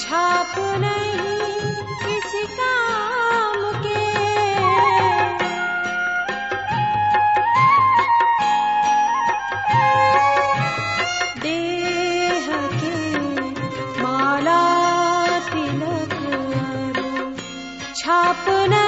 छाप नहीं किसी काम के। देह के माला तिलक छाप नहीं